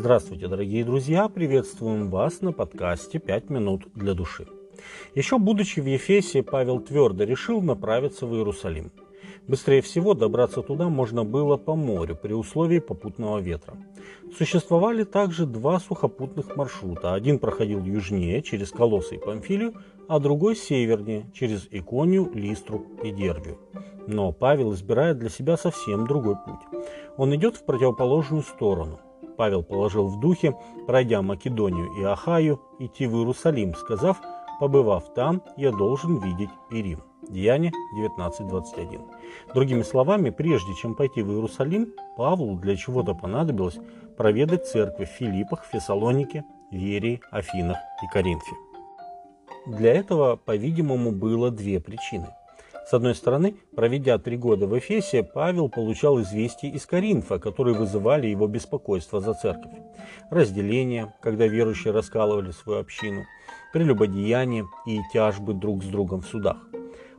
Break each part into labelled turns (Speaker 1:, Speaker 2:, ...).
Speaker 1: Здравствуйте, дорогие друзья! Приветствуем вас на подкасте «Пять минут для души». Еще будучи в Ефесе, Павел твердо решил направиться в Иерусалим. Быстрее всего добраться туда можно было по морю при условии попутного ветра. Существовали также два сухопутных маршрута. Один проходил южнее, через Колосы и Памфилию, а другой севернее, через Иконию, Листру и Дербию. Но Павел избирает для себя совсем другой путь. Он идет в противоположную сторону – Павел положил в духе, пройдя Македонию и Ахаю, идти в Иерусалим, сказав, побывав там, я должен видеть и Рим. Деяние 19.21. Другими словами, прежде чем пойти в Иерусалим, Павлу для чего-то понадобилось проведать церкви в Филиппах, Фессалонике, Верии, Афинах и Коринфе. Для этого, по-видимому, было две причины – с одной стороны, проведя три года в Эфесе, Павел получал известия из Коринфа, которые вызывали его беспокойство за церковь. Разделение, когда верующие раскалывали свою общину, прелюбодеяние и тяжбы друг с другом в судах.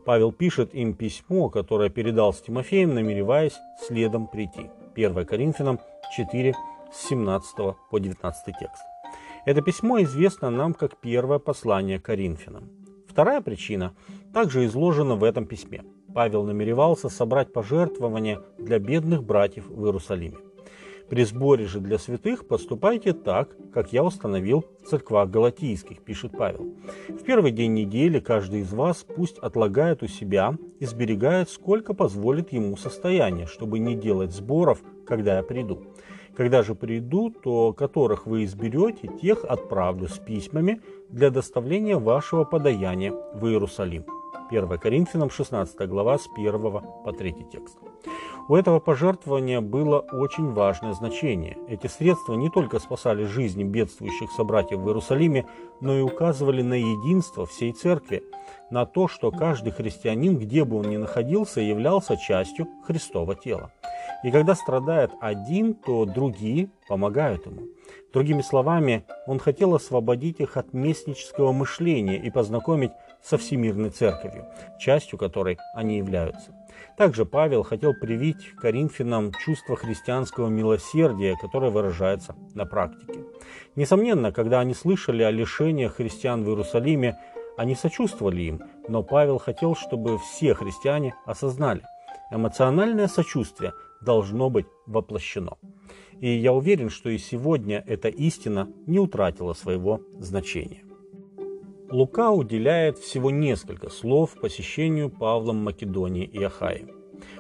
Speaker 1: Павел пишет им письмо, которое передал с Тимофеем, намереваясь следом прийти. 1 Коринфянам 4, с 17 по 19 текст. Это письмо известно нам как первое послание Коринфянам. Вторая причина также изложена в этом письме. Павел намеревался собрать пожертвования для бедных братьев в Иерусалиме. При сборе же для святых поступайте так, как я установил в церквах галатийских, пишет Павел. В первый день недели каждый из вас пусть отлагает у себя и сберегает, сколько позволит ему состояние, чтобы не делать сборов, когда я приду. Когда же приду, то которых вы изберете, тех отправлю с письмами для доставления вашего подаяния в Иерусалим. 1 Коринфянам 16 глава с 1 по 3 текст. У этого пожертвования было очень важное значение. Эти средства не только спасали жизни бедствующих собратьев в Иерусалиме, но и указывали на единство всей церкви, на то, что каждый христианин, где бы он ни находился, являлся частью Христова тела. И когда страдает один, то другие помогают ему. Другими словами, он хотел освободить их от местнического мышления и познакомить со Всемирной Церковью, частью которой они являются. Также Павел хотел привить коринфянам чувство христианского милосердия, которое выражается на практике. Несомненно, когда они слышали о лишениях христиан в Иерусалиме, они сочувствовали им, но Павел хотел, чтобы все христиане осознали, эмоциональное сочувствие должно быть воплощено. И я уверен, что и сегодня эта истина не утратила своего значения. Лука уделяет всего несколько слов посещению Павлом Македонии и Ахаи.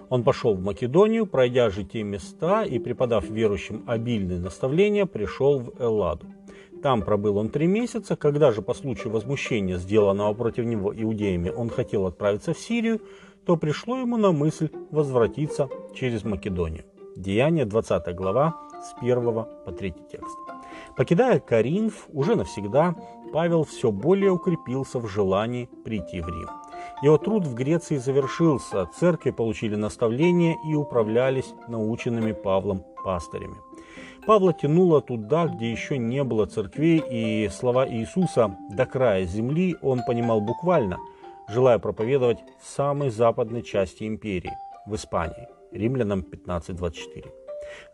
Speaker 1: Он пошел в Македонию, пройдя же те места и преподав верующим обильные наставления, пришел в Элладу. Там пробыл он три месяца, когда же по случаю возмущения, сделанного против него иудеями, он хотел отправиться в Сирию, то пришло ему на мысль возвратиться через Македонию. Деяние 20 глава с 1 по 3 текст. Покидая Каринф уже навсегда, Павел все более укрепился в желании прийти в Рим. Его труд в Греции завершился, церкви получили наставления и управлялись наученными Павлом пастырями. Павла тянуло туда, где еще не было церквей, и слова Иисуса «до края земли» он понимал буквально, желая проповедовать в самой западной части империи, в Испании, римлянам 15.24.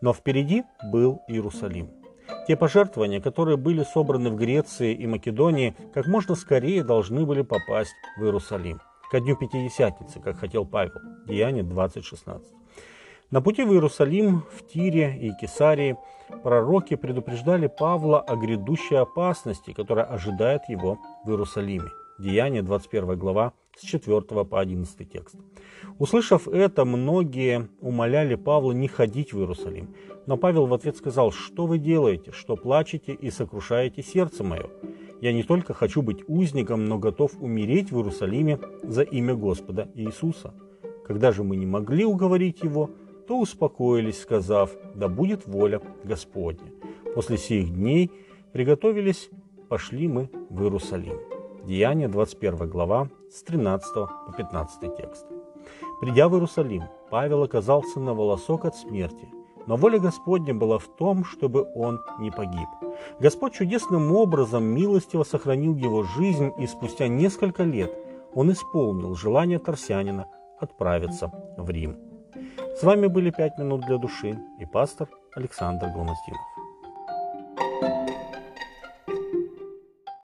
Speaker 1: Но впереди был Иерусалим. Те пожертвования, которые были собраны в Греции и Македонии, как можно скорее должны были попасть в Иерусалим. Ко дню Пятидесятницы, как хотел Павел. Деяние 20.16. На пути в Иерусалим, в Тире и Кесарии пророки предупреждали Павла о грядущей опасности, которая ожидает его в Иерусалиме. Деяние 21 глава с 4 по 11 текст. Услышав это, многие умоляли Павла не ходить в Иерусалим. Но Павел в ответ сказал, что вы делаете, что плачете и сокрушаете сердце мое. Я не только хочу быть узником, но готов умереть в Иерусалиме за имя Господа Иисуса. Когда же мы не могли уговорить его, то успокоились, сказав, да будет воля Господня. После сих дней приготовились, пошли мы в Иерусалим. Деяние 21 глава с 13 по 15 текст. Придя в Иерусалим, Павел оказался на волосок от смерти, но воля Господня была в том, чтобы он не погиб. Господь чудесным образом милостиво сохранил его жизнь, и спустя несколько лет он исполнил желание Тарсянина отправиться в Рим. С вами были «Пять минут для души» и пастор Александр Гломоздинов.